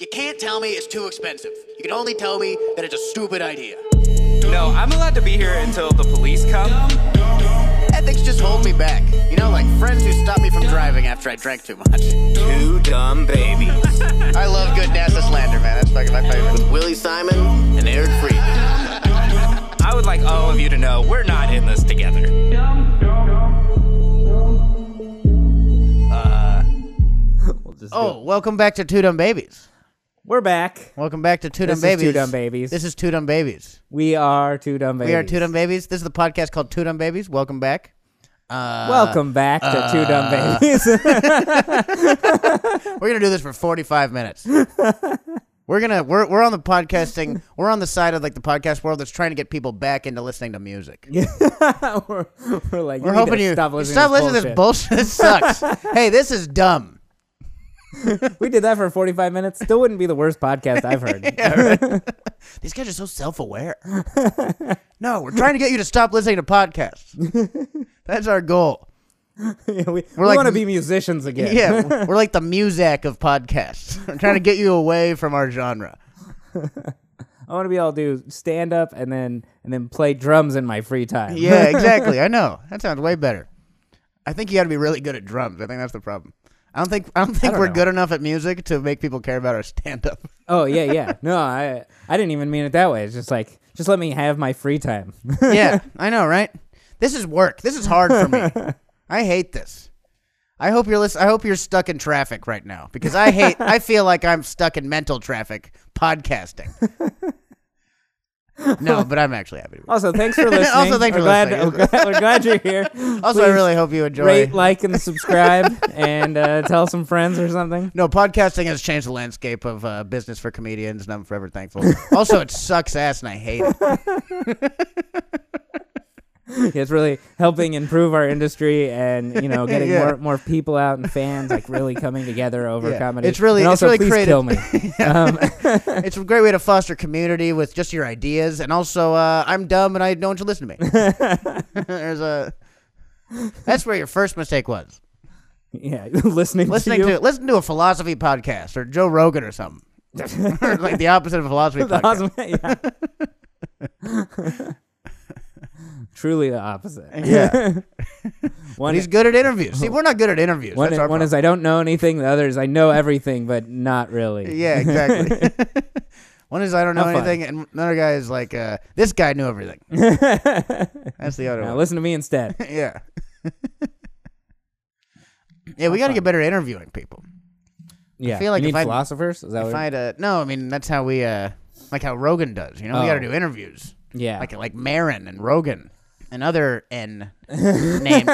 You can't tell me it's too expensive. You can only tell me that it's a stupid idea. No, I'm allowed to be here until the police come. Ethics just hold me back. You know, like friends who stop me from driving after I drank too much. Two dumb babies. I love good NASA slander, man. That's fucking my favorite. With Willie Simon and Eric Friedman. I would like all of you to know we're not in this together. Uh, We'll just do Oh, welcome back to Two Dumb Babies. We're back. Welcome back to Two Dumb This is Two Babies. Dumb Babies. This is Two Dumb Babies. We are two dumb babies. We are Two Dumb Babies. This is the podcast called Two Dumb Babies. Welcome back. Uh, Welcome back to Two Dumb Babies. We're gonna do this for forty-five minutes. we're gonna we're we're on the podcasting. We're on the side of like the podcast world that's trying to get people back into listening to music. we're, we're like, We're you hoping you stop listening, stop to, listening this to this bullshit. this sucks. hey, this is dumb. We did that for 45 minutes. Still wouldn't be the worst podcast I've heard. These guys are so self-aware. no, we're trying to get you to stop listening to podcasts. That's our goal. we we like- want to be musicians again. Yeah, we're like the Muzak of podcasts. We're trying to get you away from our genre. I want to be able to do stand up and then and then play drums in my free time. Yeah, exactly. I know. That sounds way better. I think you got to be really good at drums. I think that's the problem. I don't think I don't think don't we're know. good enough at music to make people care about our stand up. Oh yeah, yeah. No, I I didn't even mean it that way. It's just like just let me have my free time. yeah, I know, right? This is work. This is hard for me. I hate this. I hope you're listen- I hope you're stuck in traffic right now because I hate I feel like I'm stuck in mental traffic podcasting. No, but I'm actually happy. To be. Also, thanks for listening. Also, thanks we're for glad, listening. We're glad, we're glad you're here. Also, I Please really hope you enjoy. rate, like, and subscribe, and uh, tell some friends or something. No, podcasting has changed the landscape of uh, business for comedians, and I'm forever thankful. also, it sucks ass, and I hate it. It's really helping improve our industry, and you know, getting Yeah. more more people out and fans like really coming together over Yeah. comedy. It's really- and it's also, really please creative. kill me. um, It's a great way to foster community with just your ideas, and also, uh, I'm dumb and I no one should listen to me. There's a. That's where your first mistake was. yeah, listening, Listening to, you. to listen to a philosophy podcast or Joe Rogan or something, like the opposite of philosophy The podcast. opposite- yeah. Truly the opposite. Yeah. one he's good at interviews. See, we're not good at interviews. one, That's our one is. I don't know anything. The other is I know everything, but not really. Yeah, exactly. One is I don't know fun. anything, and another guy is like, uh, this guy knew everything. That's the other Now one. listen to me instead. yeah. yeah, we got to get better at interviewing people. Yeah. I feel like you if need I- philosophers. Is that If what? I had a, no, I mean that's how we uh like how Rogan does. You know, we got to Oh. do interviews yeah. like like Maron and Rogan and other N name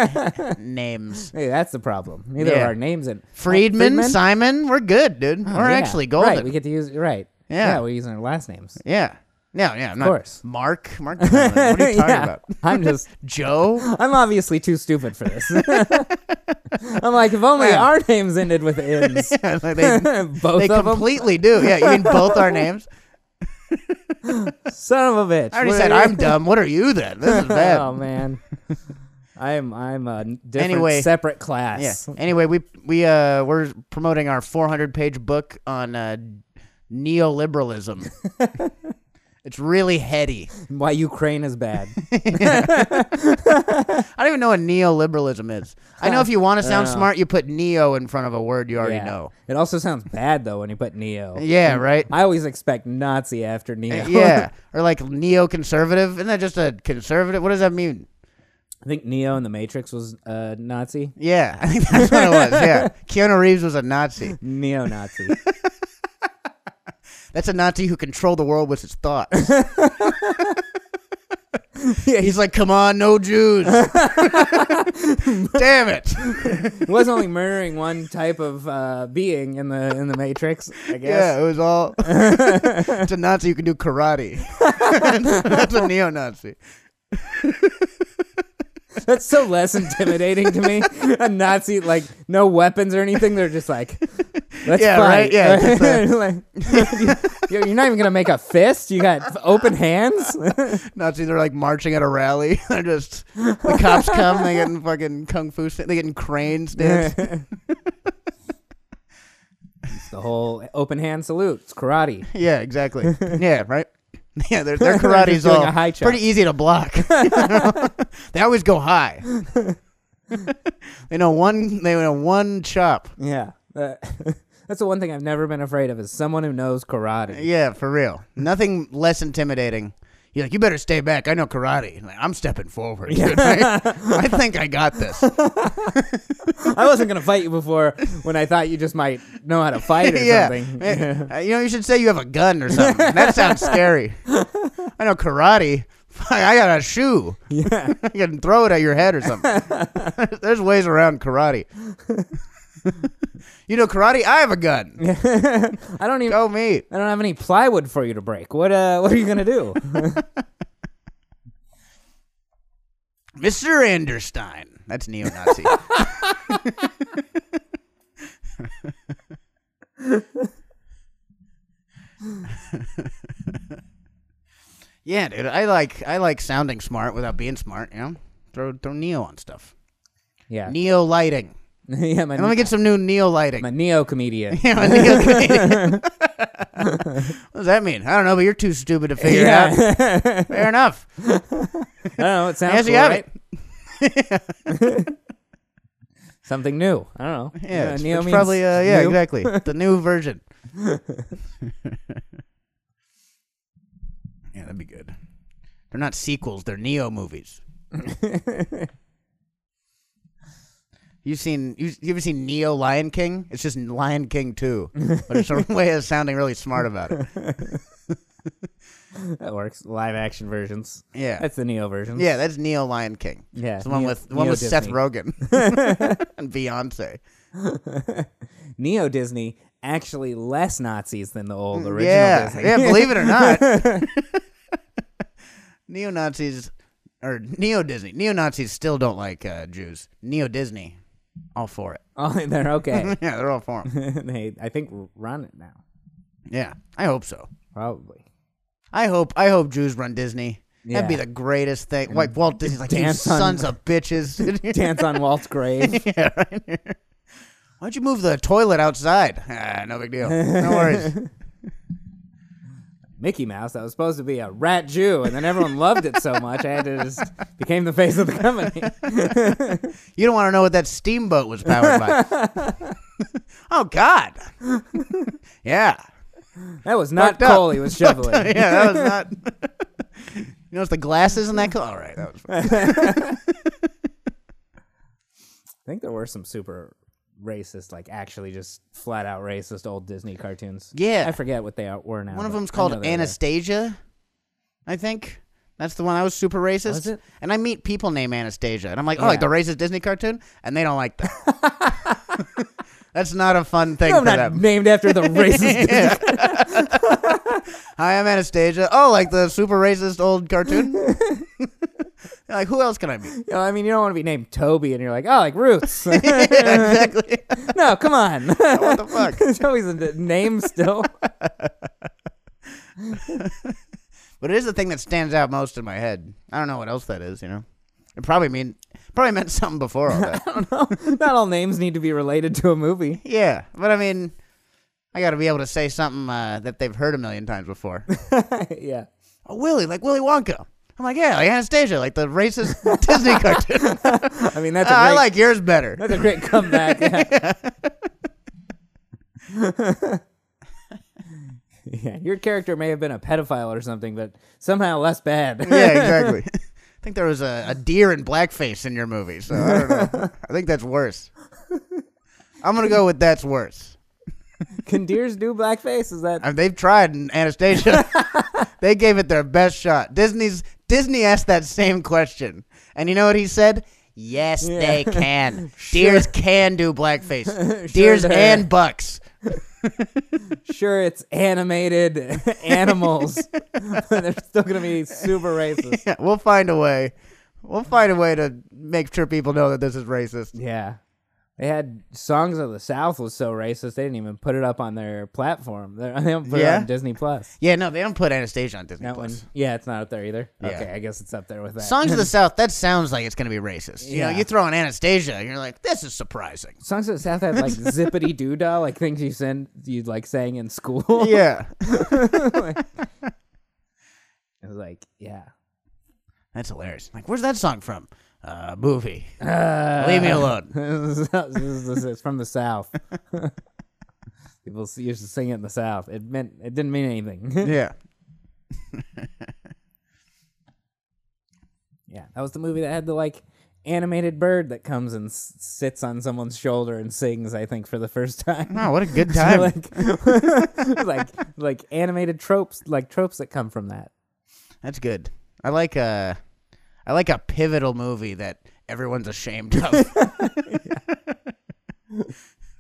names. Hey, that's the problem. Neither Yeah. of our names in Friedman, Simon, we're good, dude. Oh, we're yeah. actually golden. Right, we get to use right. Yeah. we're using our last names. yeah. No, yeah, I'm not. course. Mark, Mark. What are you talking Yeah. about? I'm just Joe. I'm obviously too stupid for this. I'm like, if only Yeah. our names ended with N's. Like, they Both they of them. completely do. Yeah, you mean both our names? Son of a bitch. I already What said are you- I'm dumb. What are you then? This is bad. oh man. I'm I'm a different Anyway, separate class. Yeah. Anyway, we we uh we're promoting our 400 page book on uh, neoliberalism. it's really heady. Why Ukraine is bad. I don't even know what neoliberalism is. I know if you want to sound smart, you put neo in front of a word you already Yeah. know. It also sounds bad though when you put neo. Yeah, right. I always expect Nazi after neo. yeah, or like neoconservative. Isn't that just a conservative? What does that mean? I think Neo in the Matrix was uh, Nazi. Yeah, I think that's what it was. Yeah, Keanu Reeves was a Nazi. Neo Nazi. That's a Nazi who controlled the world with his thoughts. yeah, he's like, "Come on, no Jews." Damn it! He was only murdering one type of uh, being in the in the Matrix, I guess. Yeah, it was all. it's a Nazi who can do karate. That's a neo-Nazi. That's so less intimidating to me. A Nazi, like no weapons or anything. They're just like, let's Yeah, right, yeah, just, uh, like, you're not even gonna make a fist. You got open hands. Nazis are like marching at a rally. They're just the cops come. They get in fucking kung fu. st- They get in crane stance. the the whole open hand salute. It's karate. Yeah, exactly. yeah, right. Yeah, their their They're karate's all pretty easy to block. they always go high. they know one. They know one chop. Yeah. Uh, that's the one thing I've never been afraid of is someone who knows karate. Yeah, for real. Nothing less intimidating. You're like, you better stay back. I know karate. Like, I'm stepping forward. dude. I, I think I got this. I wasn't gonna fight you before when I thought you just might know how to fight or yeah. something. Eh, uh, you know, you should say you have a gun or something. that sounds scary. I know karate. I got a shoe. yeah. You can throw it at your head or something. There's ways around karate. You know karate? I have a gun. I don't even. Go me. I don't have any plywood for you to break. What uh? What are you gonna do? Mr. Anderstein. That's neo-Nazi. yeah, dude. I like I like sounding smart without being smart. You know, throw throw neo on stuff. yeah. Neo lighting. yeah. My, And let me get some new neo lighting. my neo comedian. Yeah, my neo comedian. what does that mean? I don't know, but you're too stupid to figure it out. Fair enough. I don't know. It sounds Yes, cool, you have right? it. Something new. I don't know. Yeah, it's, neo it's means probably uh, yeah, new. exactly. The new version. yeah, that'd be good. They're not sequels; they're Neo movies. You've seen you, you ever seen Neo Lion King? It's just Lion King two, but it's a way of sounding really smart about it. That works. Live action versions. Yeah, That's the neo version. yeah, that's Neo Lion King. Yeah. It's the one Neo- with the one Neo with Seth Rogen and Beyonce. Neo Disney actually less Nazis than the old original Mm, yeah, Disney. yeah, believe it or not. Neo Nazis or Neo Disney. Neo Nazis still don't like uh, Jews. Neo Disney, all for it. oh, they're okay. yeah, they're all for them. they, I think, run it now. Yeah, I hope so. Probably. I hope I hope Jews run Disney. That'd be Yeah. the greatest thing. Like Walt Disney's like, you dance on- sons of bitches. Dance on Walt's grave. yeah, right. Why'd you move the toilet outside? Ah, no big deal. No worries. Mickey Mouse, that was supposed to be a rat Jew, and then everyone loved it so much, I had to just became the face of the company. You don't want to know what that steamboat was powered by. oh God. yeah. That was not Fucked coal he was shoveling. yeah, that was not. you notice the glasses in that? cl- All right, that was. I think there were some super racist, like actually just flat out racist old Disney cartoons. Yeah. I forget what they are, were now. One of them's called they there. Anastasia. I think that's the one. I was super racist. And I meet people named Anastasia, and I'm like, oh, like the racist Disney cartoon, and they don't like that. that's not a fun thing No, for not them. named after the racist. Hi, I'm Anastasia. Oh, like the super racist old cartoon. Like who else can I meet? You know, I mean, you don't want to be named Toby, and you're like, oh, like Roots. exactly. no, come on. what the fuck? Toby's a name still. But it is the thing that stands out most in my head. I don't know what else that is. You know, it probably mean probably meant something before all that. I don't know. Not all names need to be related to a movie. yeah, but I mean, I got to be able to say something uh, that they've heard a million times before. yeah. oh, Willy, like Willy Wonka. I'm like, yeah, like Anastasia, like the racist Disney cartoon. I mean, that's a great, I like yours better. that's a great comeback. Yeah. yeah, your character may have been a pedophile or something, but somehow less bad. yeah, exactly. I think there was a, a deer in blackface in your movie, so I don't know. I think that's worse. I'm gonna go with that's worse. Can deers do blackface? Is that I mean, they've tried in Anastasia. they gave it their best shot. Disney's Disney asked that same question, and you know what he said? Yes, Yeah. they can. Deers can do blackface. Sure Deers they're- and bucks. sure it's animated animals, they're still gonna be super racist. Yeah, we'll find a way. We'll find a way to make sure people know that this is racist. Yeah. They had songs of the South was so racist they didn't even put it up on their platform. They're, they don't put it on Disney Plus. Yeah, no, they don't put Anastasia on Disney That Plus. one, yeah, it's not up there either. Yeah. Okay, I guess it's up there with that. Songs of the South, that sounds like it's going to be racist. You know, you throw in Anastasia, you're like, this is surprising. Songs of the South had like zippity doo dah, like things you send you like sang in school. yeah. it was like, yeah. That's hilarious. Like, where's that song from? Uh, movie. Uh, Leave me alone. this is- this is- it's from the South. People s- used to sing it in the South. It meant it didn't mean anything. Yeah. yeah, that was the movie that had the like animated bird that comes and s- sits on someone's shoulder and sings. I think for the first time. Oh, what a good So, time. like, like like animated tropes, like tropes that come from that. That's good. I like a, I like a pivotal movie that everyone's ashamed of.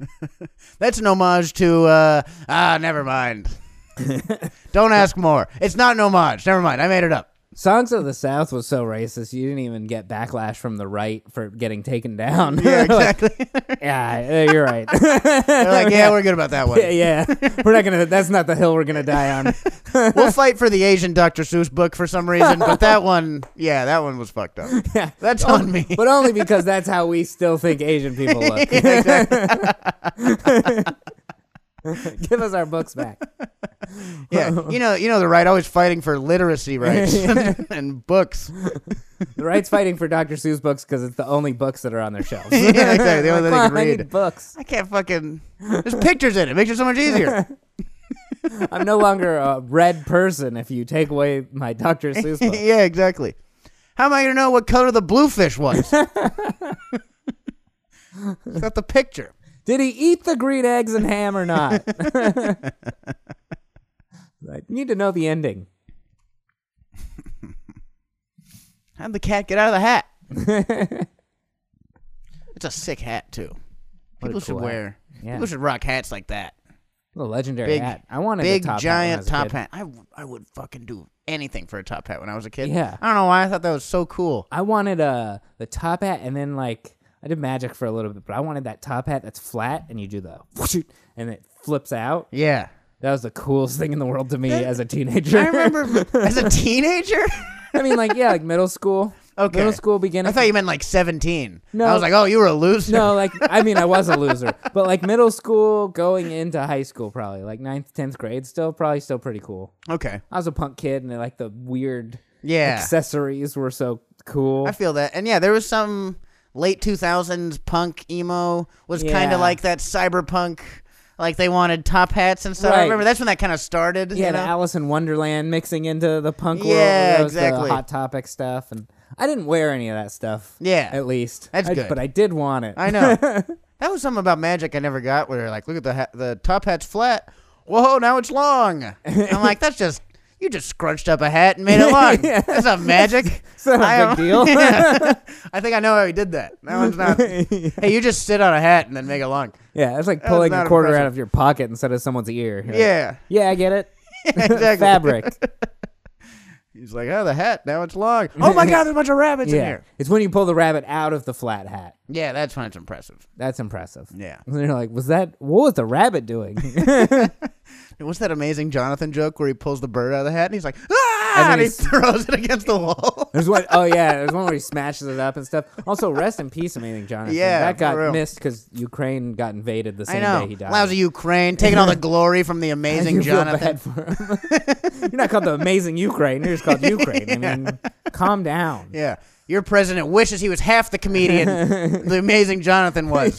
That's an homage to uh ah, never mind. Don't ask more. It's not an homage. Never mind. I made it up. Songs of the South was so racist, you didn't even get backlash from the right for getting taken down. Yeah, exactly. yeah, you're right. They're like, yeah, we're good about that one. yeah, yeah, we're not gonna. That's not the hill we're gonna die on. We'll fight for the Asian Dr. Seuss book for some reason, but that one, yeah, that one was fucked up. Yeah, That's oh, on me. but only because that's how we still think Asian people look. Give us our books back. Yeah, you know, you know, the right always fighting for literacy rights and books. The right's fighting for Dr. Seuss books because it's the only books that are on their shelves. yeah, exactly. The only thing on, can I read. need books. I can't fucking. There's pictures in it. Makes it so much easier. I'm no longer a red person if you take away my Dr. Seuss book. yeah, exactly. How am I gonna know what color the bluefish was? it's got the picture. Did he eat the green eggs and ham or not? I need to know the ending. How'd the cat get out of the hat? it's a sick hat too. What People should hat. wear. Yeah. People should rock hats like that. The legendary Big- hat. I wanted Big top giant hat when I top kid. hat. I, w- I would fucking do anything for a top hat when I was a kid. Yeah. I don't know why I thought that was so cool. I wanted uh the top hat and then like I did magic for a little bit, but I wanted that top hat that's flat and you do the whoosh, and it flips out. Yeah. That was the coolest thing in the world to me as a teenager. I remember as a teenager. I mean, like yeah, like middle school. Okay. Middle school beginning. I thought you meant like 17. No. I was like, oh, you were a loser. no, like I mean, I was a loser, but like middle school, going into high school, probably like ninth, tenth grade, still probably still pretty cool. Okay. I was a punk kid, and like the weird Yeah. accessories were so cool. I feel that. And yeah, there was some late 2000s punk emo was kind of like that cyberpunk like they wanted top hats and stuff. I remember that's when that kind of started, yeah, you the know? Alice in Wonderland mixing into the punk world. Yeah, exactly. The hot topic stuff, and I didn't wear any of that stuff. Yeah. at least That's I- good. But I did want it. I know. that was something about magic I never got where like, look at the ha- the top hat's flat. Whoa, now it's long. I'm like, that's just you just scrunched up a hat and made it long. Yeah. That's not magic. It's not a I big deal. Yeah. I think I know how he did that. That one's not. hey, you just sit on a hat and then make it long. yeah, it's like was pulling a not quarter out impressive. of your pocket instead of someone's ear. You're like, Yeah. yeah, I get it. exactly. Fabric. He's like, oh, the hat. Now it's long. Oh my God, there's a bunch of rabbits in yeah, here. it's when you pull the rabbit out of the flat hat. Yeah, that's when it's impressive. That's impressive. Yeah. And you're like, was that what was the rabbit doing? What's that amazing Jonathan joke where he pulls the bird out of the hat and he's like, ah, then and, he throws it against the wall. There's one oh yeah, there's one where he smashes it up and stuff. Also, rest in peace, Amazing Jonathan. Yeah, that got real. missed because Ukraine got invaded the I same know. day he died. Lousy Ukraine taking all the glory from the amazing Jonathan. you're not called the Amazing Ukraine. You're just called Ukraine. I mean, calm down. Yeah. Your president wishes he was half the comedian the amazing Jonathan was.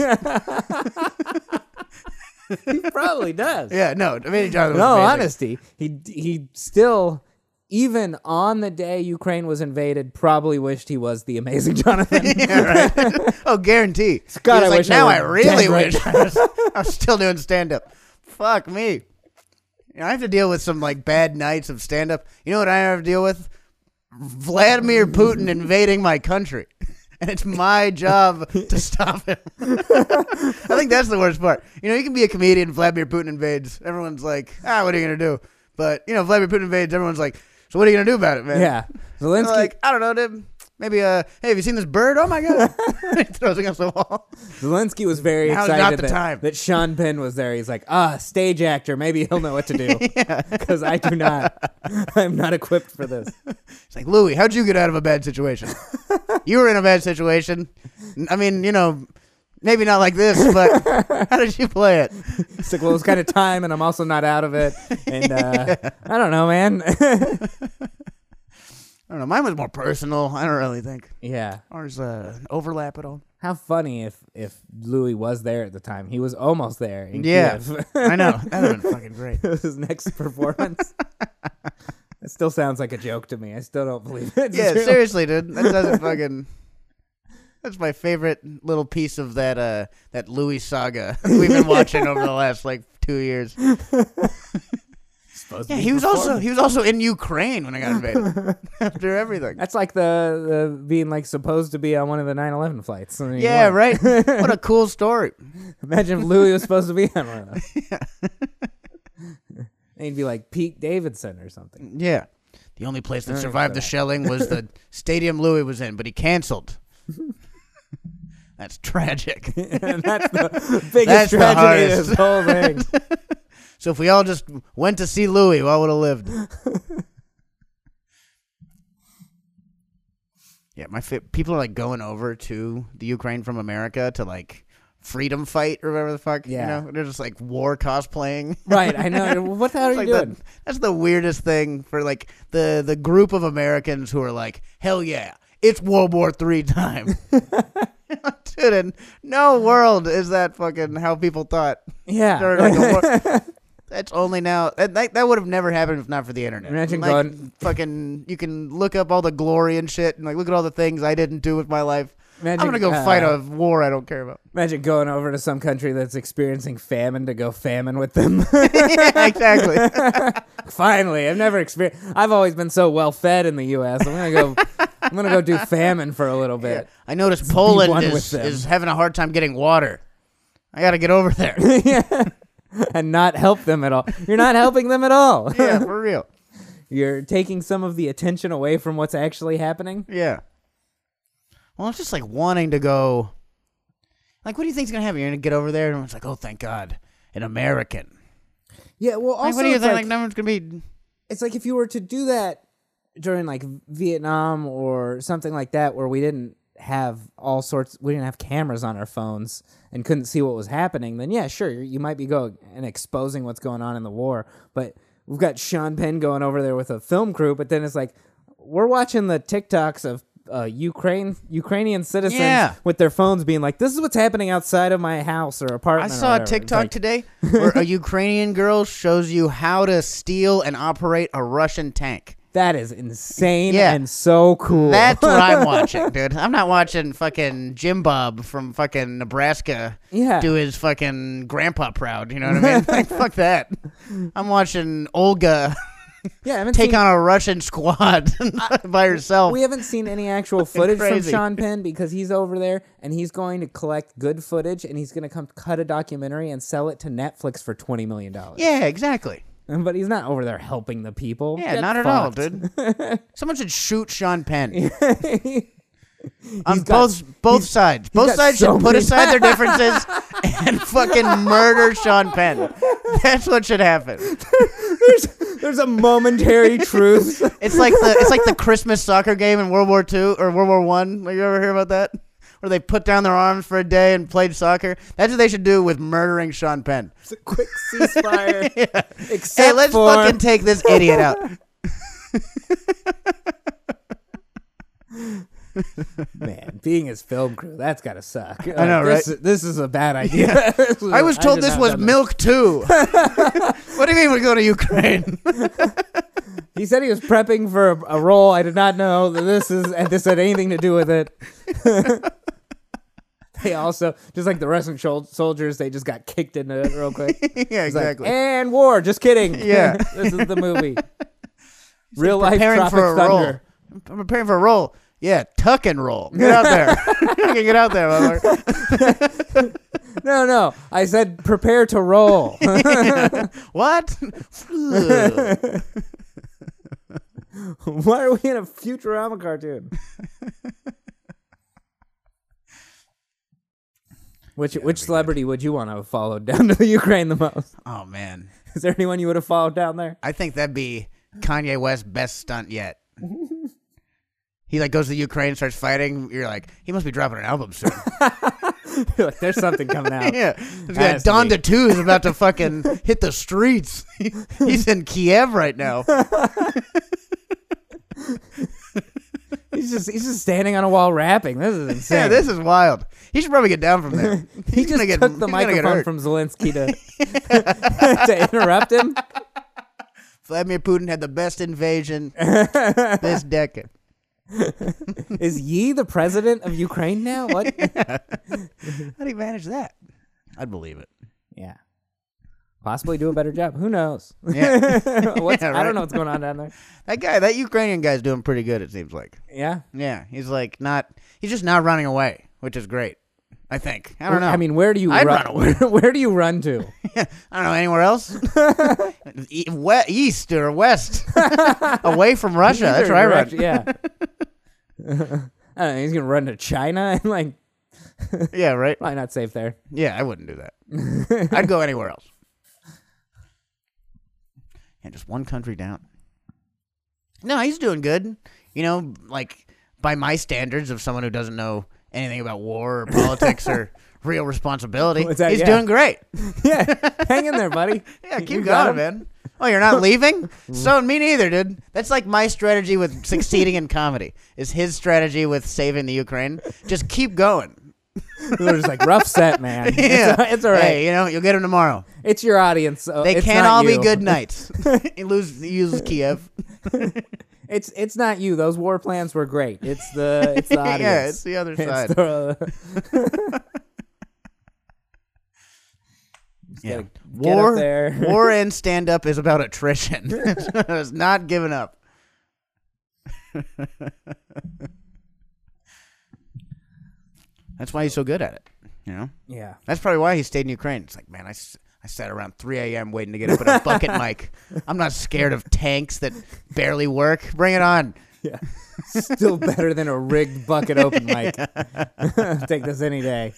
He probably does. Yeah, no, amazing Jonathan No, amazing. honesty, he he still. Even on the day Ukraine was invaded, probably wished he was the amazing Jonathan. yeah, right. oh, guarantee. He I like, wish now were I really right wish I was, I was still doing stand up. Fuck me. You know, I have to deal with some like bad nights of stand up. You know what I have to deal with? Vladimir Putin invading my country. And it's my job to stop him. I think that's the worst part. You know, you can be a comedian, Vladimir Putin invades. Everyone's like, ah, what are you going to do? But, you know, Vladimir Putin invades. Everyone's like, so what are you going to do about it, man? yeah, Zelensky. like, I don't know, dude. Maybe uh, hey, have you seen this bird? Oh my god! he throws it against the wall. Zelensky was very Now's excited not the that, time. that Sean Penn was there. He's like, ah, stage actor. Maybe he'll know what to do. Because I do not. I'm not equipped for this. It's like Louis, how'd you get out of a bad situation? you were in a bad situation. I mean, you know, maybe not like this, but how did you play it? It's like, well, it's kind of time, and I'm also not out of it. And uh, I don't know, man. I don't know. Mine was more personal. I don't really think yeah. ours uh, overlap at all. How funny if if Louis was there at the time. He was almost there. In Yeah. Kiev. I know that would have been fucking great. It was his next performance. it still sounds like a joke to me. I still don't believe it. Yeah, seriously, dude. That doesn't fucking. That's my favorite little piece of that uh that Louis saga we've been watching over the last like two years. Yeah, he was also he was also in Ukraine when I got invaded after everything. That's like the, the being like supposed to be on one of the 9/11 flights. I mean, Yeah, what? right. What a cool story. Imagine if Louis was supposed to be on one of those. He'd be like Pete Davidson or something. Yeah. The only place that Very survived the shelling was the stadium Louis was in, but he canceled. That's tragic. and that's the biggest That's the tragedy of hardest. this whole thing. So if we all just went to see Louis, I would have lived? yeah, my fa- people are like going over to the Ukraine from America to like freedom fight or whatever the fuck. Yeah. you know, they're just like war cosplaying. right, I know. What the hell are you like doing? the- that's the weirdest thing for like the the group of Americans who are like, hell yeah, it's World War Three time. Dude, in no world is that fucking how people thought. Yeah. during, like, war. That's only now. That, that, that would have never happened if not for the internet. Imagine like, going- fucking. You can look up all the glory and shit, and like look at all the things I didn't do with my life. Imagine, I'm gonna go uh, fight a war I don't care about. Imagine going over to some country that's experiencing famine to go famine with them. yeah, exactly. Finally, I've never experienced. I've always been so well fed in the U.S. I'm gonna go. I'm gonna go do famine for a little bit. I noticed Poland is, is having a hard time getting water. I got to get over there. and not help them at all. You're not helping them at all. yeah, for real. You're taking some of the attention away from what's actually happening. Yeah. Well, it's just like wanting to go. Like, what do you think's gonna happen? You're gonna get over there, and it's like, oh, thank God, an American. Yeah, well, Like, also what do you it's think? like, Like, no one's gonna be. it's like if you were to do that during like Vietnam or something like that, where we didn't have all sorts, we didn't have cameras on our phones and couldn't see what was happening. Then yeah, sure, you might be going and exposing what's going on in the war. But we've got Sean Penn going over there with a film crew, but then it's like we're watching the TikToks of. Uh, Ukraine Ukrainian citizens Yeah. with their phones being like, "This is what's happening outside of my house or I apartment." or saw a TikTok like, today where a Ukrainian girl shows you how to steal and operate a Russian tank. That is insane Yeah. and so cool. That's what I'm watching, dude. I'm not watching fucking Jim Bob from fucking Nebraska Yeah. do his fucking grandpa proud. You know what I mean? like, fuck that. I'm watching Olga yeah, take seen- on a Russian squad by herself. We haven't seen any actual footage from. Sean Penn because he's over there and he's going to collect good footage and he's going to come cut a documentary and sell it to Netflix for twenty million dollars. yeah, exactly. but he's not over there helping the people. Yeah, Get not at all, dude. Someone should shoot Sean Penn He's on got- both both sides. Both got sides so should put many- aside their differences and fucking murder Sean Penn. That's what should happen. There's a momentary truth. It's like the it's like the Christmas soccer game in World War Two or World War One. Like, you ever hear about that? Where they put down their arms for a day and played soccer. That's what they should do with murdering Sean Penn. It's a quick ceasefire. Except Hey, let's for fucking take this idiot out. man, being his film crew, that's gotta suck. I know, this, right? This is a bad idea. This is- I was told should this was milk too. what do you mean we're going to Ukraine? He said he was prepping for a, a role. I did not know that this is and this had anything to do with it. they also, just like the Russian shol- soldiers, they just got kicked into it real quick. yeah, It's like, exactly. and war. Just kidding. Yeah. this is the movie. Real life preparing Tropic for a Thunder. role. I'm preparing for a role. Yeah, tuck and roll. Get out there. Okay, Get out there, motherfucker. No, no. I said prepare to roll. What? Why are we in a Futurama cartoon? which yeah, which celebrity good. would you want to have followed down to the Ukraine the most? Oh man, is there anyone you would have followed down there? I think that'd be Kanye West's best stunt yet. he like goes to the Ukraine, starts fighting. You're like, he must be dropping an album soon. like, there's something coming out. yeah Donda Two is about to fucking hit the streets. He's in Kiev right now. He's just he's just standing on a wall rapping. This is insane. Yeah, this is wild. He should probably get down from there. he He's just gonna get- took the he's gonna get microphone from Zelensky to to interrupt him. Vladimir Putin had the best invasion this decade. Is Ye the president of Ukraine now? What? How do you manage that? I'd believe it. yeah. Possibly do a better job. Who knows? Yeah. What's, Yeah, I don't know what's going on down there. that guy, that Ukrainian guy's doing pretty good. It seems like. Yeah. Yeah, he's like not. He's just not running away, which is great. I think. I don't know. I mean, where do you I'd run? run away. Where, where do you run to? I don't know anywhere else. e- we- east or west, away from Russia. That's where I run. Yeah. I don't know. He's gonna run to China and like Yeah, right. probably not safe there. Yeah, I wouldn't do that. I'd go anywhere else. And just one country down. No, he's doing good. You know, like by my standards of someone who doesn't know anything about war or politics or real responsibility, that? he's Yeah. doing great. Yeah, hang in there, buddy. Yeah, keep got going, man. Oh, you're not leaving? Mm. so me neither, dude. That's like my strategy with succeeding in comedy. Is his strategy with saving the Ukraine? Just keep going. They're just like rough set, man. Yeah, It's, it's all right. Hey, you know, you'll get them tomorrow. It's your audience. So They can't all be good nights. you lose, you lose Kiev. It's it's not you. Those war plans were great. It's the it's the audience. yeah, it's the other It's side. the- yeah. Get War, war and stand up is about attrition. it's not giving up. That's why he's so good at it. You know, yeah. that's probably why he stayed in Ukraine. It's like, man, I, s- I sat around 3 a.m. waiting to get up in a bucket mic. I'm not scared of tanks that barely work. Bring it on. Yeah. Still better than a rigged bucket open mic. Take this any day.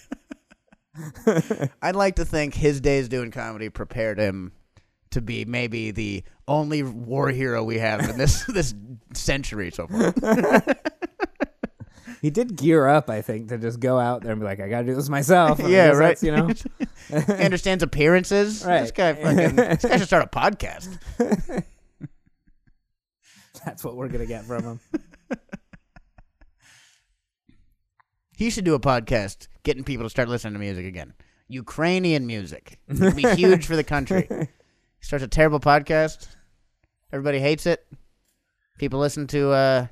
I'd like to think his days doing comedy prepared him to be maybe the only war hero we have in this this century so far. He did gear up, I think, to just go out there and be like, I gotta do this myself. And Yeah, right. You know, he understands appearances. This Right. guy fucking this guy should start a podcast. that's what we're gonna get from him. He should do a podcast getting people to start listening to music again. Ukrainian music. It'd be huge for the country. He starts a terrible podcast. Everybody hates it. People listen to uh,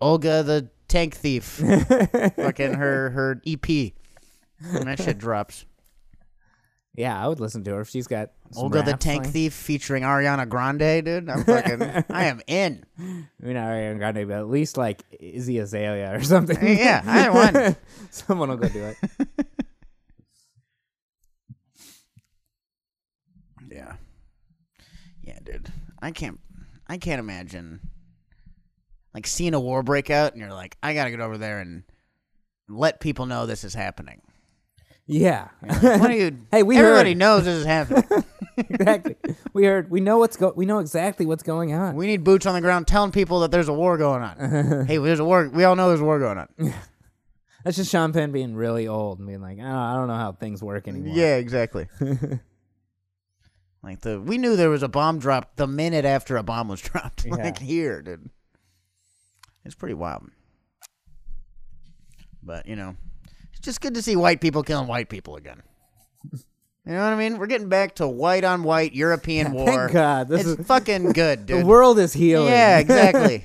Olga the Tank Thief. fucking her her EP. And that shit drops. Yeah, I would listen to her if she's got some Olga the Tank playing. Thief featuring Ariana Grande, dude. I'm fucking I am in. I mean, Ariana Grande, but at least like Iggy Azalea or something. Yeah, I won. Someone will go do it. Yeah. Yeah, dude. I can't I can't imagine like seeing a war break out and you're like, I gotta get over there and let people know this is happening. Yeah. What do you Hey, we everybody heard. knows this is happening. exactly. We heard. We know what's go. We know exactly what's going on. we need boots on the ground telling people that there's a war going on. hey, there's a war we all know there's a war going on. That's just Sean Penn being really old and being like, oh, I don't know how things work anymore. Yeah, exactly. like the we knew there was a bomb dropped the minute after a bomb was dropped. like here, dude. It's pretty wild. But, you know, it's just good to see white people killing white people again. You know what I mean? We're getting back to white on white European war. Thank God. This it's is fucking good, dude. the world is healing. Yeah, exactly.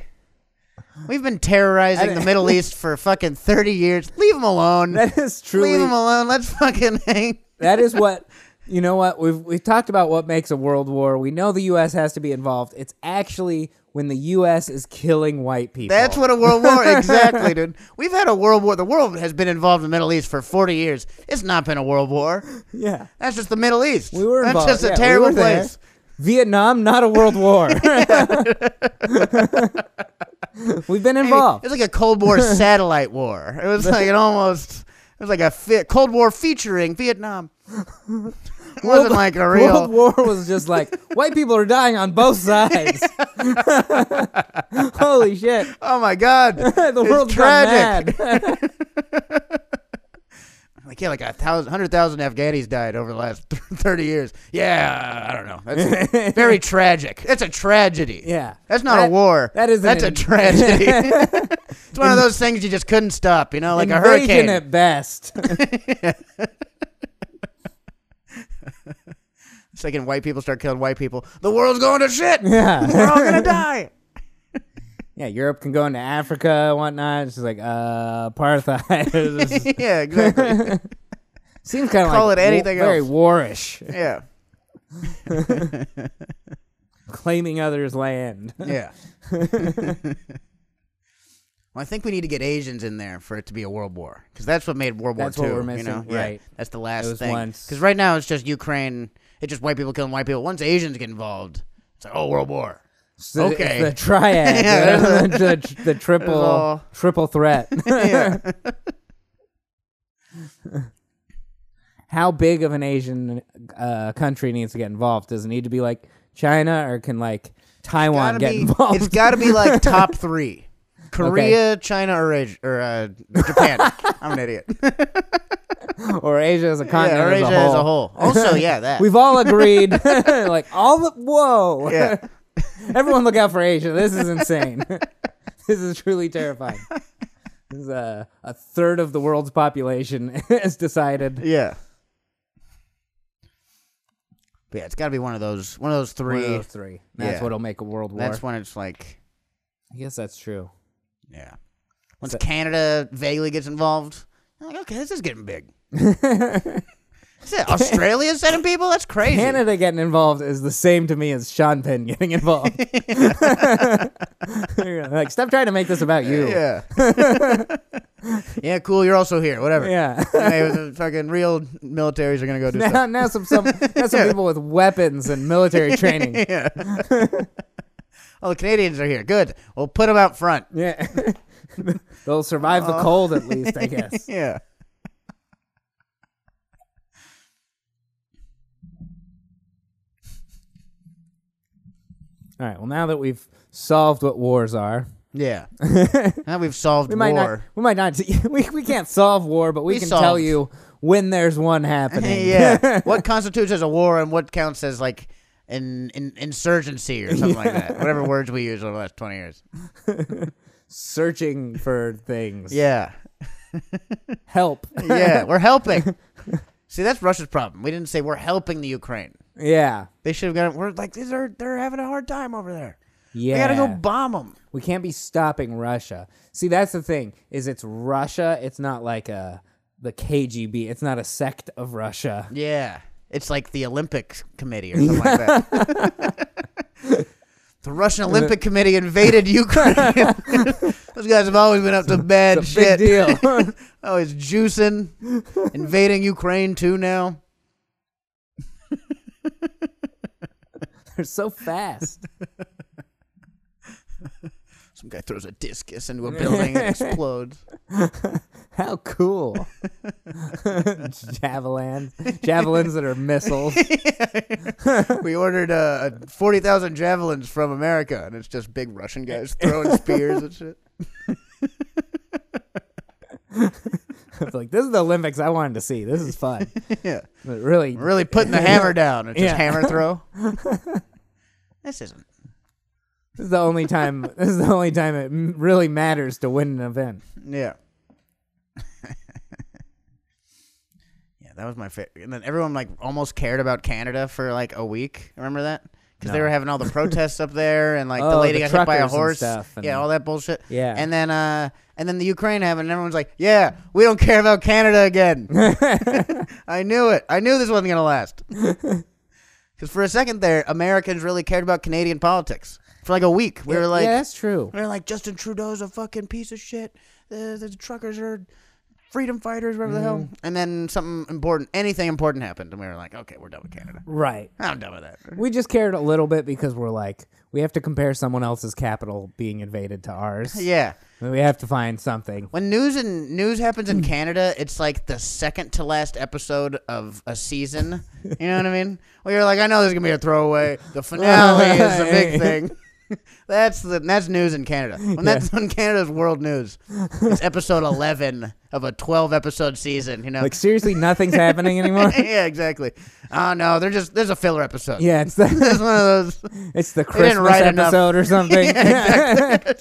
We've been terrorizing the Middle East for fucking 30 years. Leave them alone. that is truly. Leave them alone. Let's fucking hang. that is what you know. What we've we've talked about what makes a world war. We know the U.S. has to be involved. It's actually when the U.S. is killing white people. That's what a world war exactly, dude. We've had a world war. The world has been involved in the Middle East for 40 years. It's not been a world war. Yeah, That's just the Middle East. we were involved. That's just a Yeah, we terrible there. place. Vietnam, not a world war. We've been It involved. was like a Cold War satellite war. It was like it almost it was like a fi- Cold War featuring Vietnam. It wasn't like a real. World War was just like white people are dying on both sides. Holy shit! oh my God. the world's tragic. mad. Like yeah, like a thousand, hundred thousand Afghanis died over the last thirty years. Yeah, I don't know. That's very tragic. That's a tragedy. yeah, That's not That- a war. that isn't That's a tragedy. it's one of those things you just couldn't stop. You know, like a hurricane. at best. Second, white people start killing white people. The world's going to shit. yeah, We're all gonna die. yeah. Europe can go into Africa and whatnot. It's just like uh, apartheid. yeah, exactly. Seems kind of Call like it anything very else. warish, Yeah, claiming others' land. yeah. well, I think we need to get Asians in there for it to be a world war, because that's what made World That's War what II. we're You missing, know, Yeah, right. That's the last It was thing. once- Because right now it's just Ukraine. It's just white people killing white people. Once Asians get involved, it's like oh, World War. So Okay. the triad, Yeah. the, the, the triple all- triple threat. How big of an Asian uh, country needs to get involved? Does it need to be like China, or can like Taiwan get be- involved? It's got to be like top three: Korea, China, or Asia, or uh, Japan. I'm an idiot. or Asia as a continent yeah, or as, a whole. as a whole. Also, yeah, that. We've all agreed, like all the whoa. yeah. Everyone look out for Asia. This is insane. this is truly terrifying. This is a, a third of the world's population has decided. Yeah. But yeah, it's got to be one of those, one of those One three. of those three. That's Yeah. what'll make a world war. That's when it's like, I guess that's true. Yeah. Once So- Canada vaguely gets involved, I'm like, okay, this is getting big. Is it Australia sending people? That's crazy. Canada getting involved is the same to me as Sean Penn getting involved. Like, stop trying to make this about you. Yeah. yeah, cool. You're also here. Whatever. Yeah. Hey, the fucking real militaries are gonna go do now, stuff. now some some now some people with weapons and military training. Yeah. Oh, the Canadians are here. Good. We'll put them out front. Yeah. They'll survive the uh, cold at least, I guess. Yeah. All right. Well, now that we've solved what wars are, Yeah. now we've solved we might war. not. We might not. We we can't solve war, but we, We can tell solved. you when there's one happening. yeah. what constitutes as a war and what counts as like an, an insurgency or something like that. Whatever words we use over the last 20 years. Searching for things. Yeah. Help. Yeah. We're helping. See, that's Russia's problem. We didn't say we're helping the Ukraine. yeah. They should have got. We're like these are they're having a hard time over there. Yeah. We gotta go bomb them. We can't be stopping Russia. See, that's the thing. Is it's Russia. It's not like a the KGB. It's not a sect of Russia. Yeah, it's like the Olympic Committee or something like that. the Russian Olympic Committee invaded Ukraine. Those guys have always been up to bad It's a big shit. deal. Always juicing, invading Ukraine too now. They're so fast. Some guy throws a discus into a building and explodes. How cool. Javelin. Javelins that are missiles. We ordered uh, forty thousand javelins from America, and it's just big Russian guys throwing spears and shit. It's like this is the Olympics I wanted to see. This is fun. Yeah, But really, really putting the hammer down. It's just Yeah. hammer throw. this isn't. This is the only time. This is the only time it m- really matters to win an event. Yeah. yeah, that was my favorite. And then everyone like almost cared about Canada for like a week. Remember that? Because they No. were having all the protests up there, and like the Oh, lady the got hit by a truckers and horse. stuff, and- yeah, all that bullshit. Yeah. And then uh, and then the Ukraine happened, and everyone's like, "Yeah, we don't care about Canada again." I knew it. I knew this wasn't gonna last. Because for a second there, Americans really cared about Canadian politics for like a week. We were like, yeah, that's true. they're like Justin Trudeau's a fucking piece of shit. The, the truckers are freedom fighters, whatever the hell. Mm-hmm. And then something important, anything important happened, and we were like, okay, we're done with Canada. Right. I'm done with that. We just cared a little bit because we're like, we have to compare someone else's capital being invaded to ours. Yeah. We have to find something. When news and news happens in Canada, it's like the second to last episode of a season. You know what I mean? Well, you're like, I know there's gonna be a throwaway. The finale is the big thing. That's the that's news in Canada. When that's when Canada's world news. It's episode eleven of a twelve episode season. You know? Like seriously, nothing's happening anymore. yeah, exactly. Oh no, they're just there's a filler episode. Yeah, it's the It's one of those. it's the Christmas write enough. episode or something. Yeah,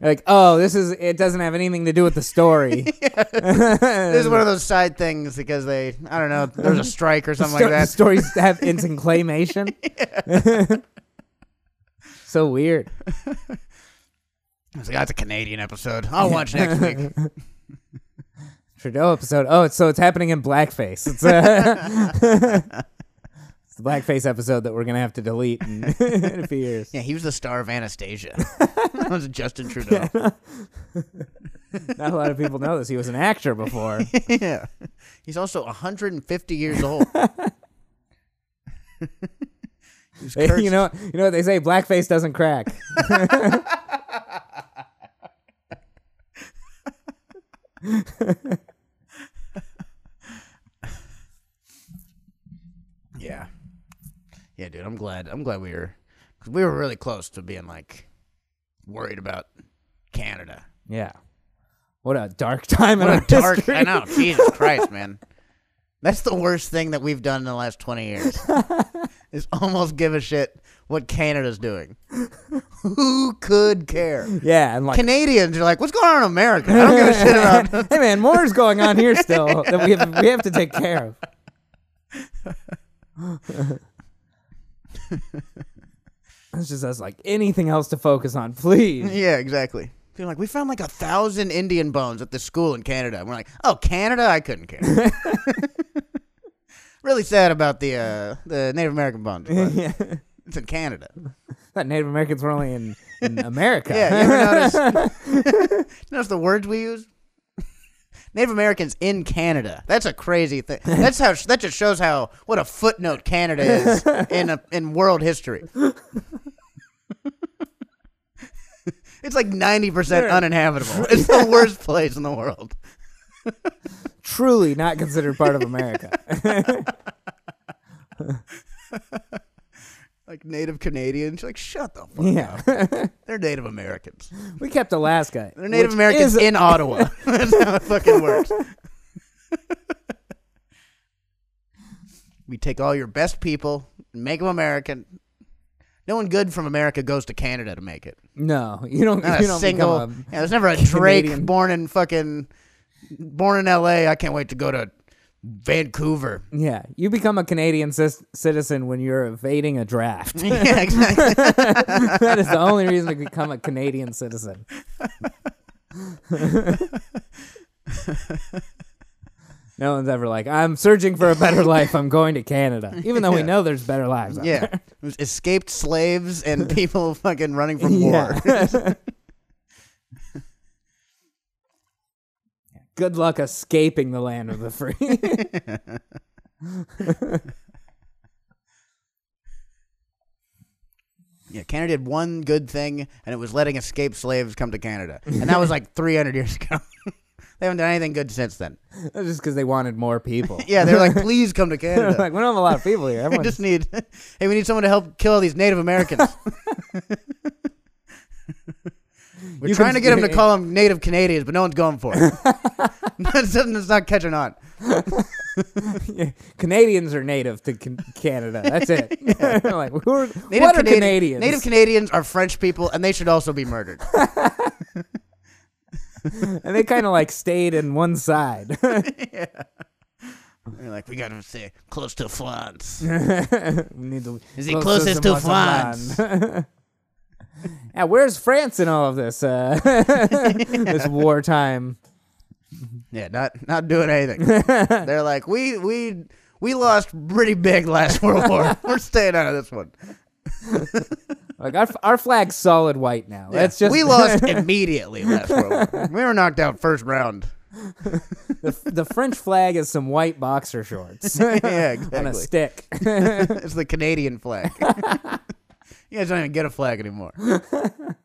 like, oh, this is it doesn't have anything to do with the story. This is one of those side things because they I don't know there's a strike or something Sto- like the that. stories have instant claymation. So weird. I was like, that's a Canadian episode. I'll watch next week. Trudeau episode. Oh, it's, so it's happening in blackface. It's, uh, it's the blackface episode that we're gonna have to delete in, in a few years. Yeah, he was the star of Anastasia. that was Justin Trudeau. Not a lot of people know this. He was an actor before. Yeah. He's also 150 years old. He's Hey, you know, you know what they say: blackface doesn't crack. Yeah. Yeah, dude, I'm glad. I'm glad we were cuz we were really close to being like worried about Canada. Yeah. What a dark time in What our dark history. I know. Jesus Christ, man. That's the worst thing that we've done in the last 20 years. is almost give a shit what Canada's doing. Who could care? Yeah, and like, Canadians are like, what's going on in America? I don't give a shit about. hey man, more is going on here still that we have we have to take care of. It's just us like anything else to focus on, please. Yeah, exactly. They're like, we found like a thousand Indian bones at the school in Canada. And we're like, oh, Canada? I couldn't care. Really sad about the uh, the Native American but yeah. It's in Canada. That Native Americans were only in, in America. Yeah, you ever notice? notice the words we use? Native Americans in Canada. That's a crazy thing. That's how that just shows how what a footnote Canada is in a, in world history. it's like ninety percent uninhabitable. It's the worst place in the world. Truly not considered part of America. Like Native Canadians, like shut the fuck yeah. up. They're Native Americans. we kept Alaska. They're Native Americans in Ottawa. That's how it fucking works. we take all your best people, make them American. No one good from America goes to Canada to make it. No, you don't. Not you a don't single. become yeah, there's never a Drake Canadian. born in fucking born in L.A. I can't wait to go to Vancouver. yeah, you become a Canadian cis- citizen when you're evading a draft. yeah, exactly. that is the only reason to become a Canadian citizen. no one's ever like, I'm searching for a better life. I'm going to Canada, even though we know there's better lives. Out yeah, there. it was escaped slaves and people fucking running from war. Yeah. Good luck escaping the land of the free. Yeah, Canada did one good thing, and it was letting escaped slaves come to Canada, and that was like 300 years ago. they haven't done anything good since then. That's just because they wanted more people. Yeah, they're like, please come to Canada. like, we don't have a lot of people here. we just need, hey, we need someone to help kill all these Native Americans. We're You trying can- to get them to call them Native Canadians, but no one's going for it. That's something that's not catching on. Canadians are native to can- Canada. That's it. like, who are, Native what are Canadians? Native Canadians are French people, and they should also be murdered. and they kind of like stayed in one side. They're like, we got to stay close to France. we need to Is he close closest some to France? land. Yeah, where's France in all of this? Uh, this wartime. Yeah, not not doing anything. They're like, we we we lost pretty big last World War. We're staying out of this one. Like our our flag's solid white now. Yeah, That's just we lost immediately last World War. We were knocked out first round. The, the French flag is some white boxer shorts yeah, on a stick. it's the Canadian flag. You guys don't even get a flag anymore.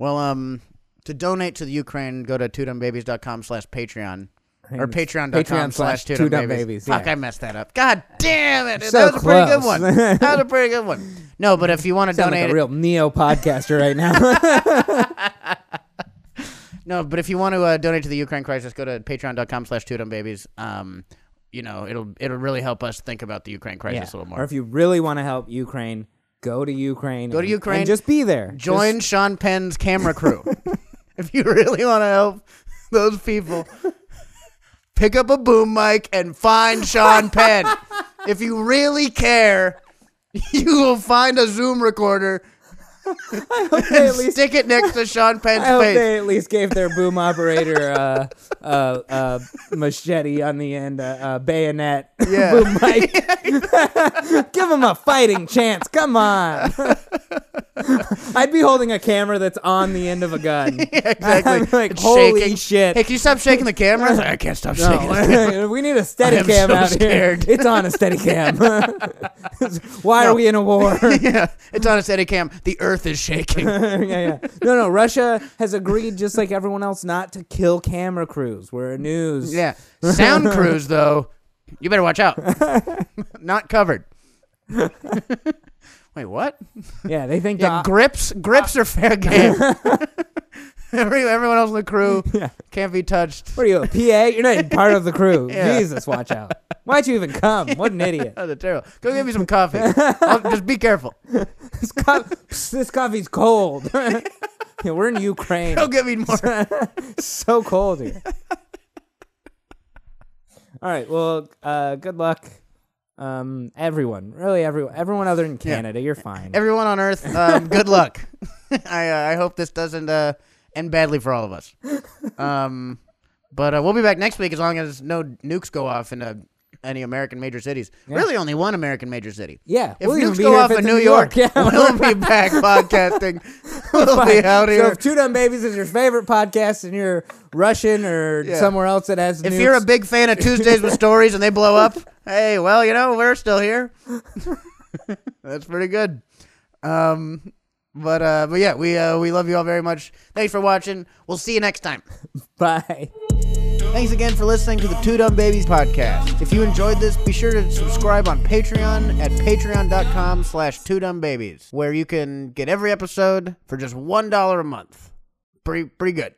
well, um, to donate to the Ukraine, go to twodumbabies.com slash Patreon. Or patreon.com Patreon slash slash two Two dumb Dumb babies. Babies, Fuck, yeah. I messed that up. God damn it. So that was a pretty good close. one. That was a pretty good one. No, but if you want to Sound donate like a real neo podcaster right now. No, but if you want to uh, donate to the Ukraine crisis, go to patreon.com slash two dumb babies. Um, you know, it'll it'll really help us think about the Ukraine crisis yeah. a little more. Or if you really want to help Ukraine, go to Ukraine. Go to and- Ukraine. and just be there. Join Sean Penn's camera crew. if you really want to help those people, pick up a boom mic and find Sean Penn. if you really care, you will find a Zoom recorder they at least stick it next to Sean Penn's I hope face. they at least gave their boom operator uh, uh, uh, machete on the end, uh, bayonet, Yeah. boom mic. Give him a fighting chance. Come on. I'd be holding a camera that's on the end of a gun. exactly. I'm like, It's holy shaking. shit. Hey, can you stop shaking the camera? I like, I can't stop shaking. the camera. We need a steady cam so out scared. here. It's on a steady cam. Why are we in a war? yeah, it's on a steady cam. The earth is shaking. yeah, yeah. No, no. Russia has agreed, just like everyone else, not to kill camera crews. We're a news. yeah. Sound crews, though, you better watch out. Not covered. Wait, what? yeah. They think Yeah, the- grips. Grips are fair game. Every, everyone else in the crew Yeah. can't be touched. What are you, a PA? You're not even part of the crew. Yeah. Jesus, watch out. Why'd you even come? What an idiot. Oh, they're terrible. Go get me some coffee. I'll, just be careful. This, co- this coffee's cold. yeah, we're in Ukraine. Don't give me more. so cold here. All right. Well, uh, good luck. Um, everyone, really everyone, everyone other than Canada, you're fine. Everyone on Earth, um, good luck. I uh, I hope this doesn't uh, end badly for all of us. Um, but uh, we'll be back next week as long as no nukes go off in uh, any American major cities. Really, only one American major city. yeah, If we'll nukes be go off in New York, Yeah, we'll be back podcasting. We'll be out So here. if Two Dumb Babies is your favorite podcast and you're Russian or Yeah. somewhere else that has If nukes, you're a big fan of Tuesdays with Stories and they blow up, hey, well, you know, we're still here. That's pretty good. Um, but uh, but yeah, we uh, we love you all very much. Thanks for watching. We'll see you next time. bye. Thanks again for listening to the Two Dumb Babies podcast. If you enjoyed this, be sure to subscribe on Patreon at patreon.com slash two dumb babies, where you can get every episode for just $1 a month. Pretty, pretty good.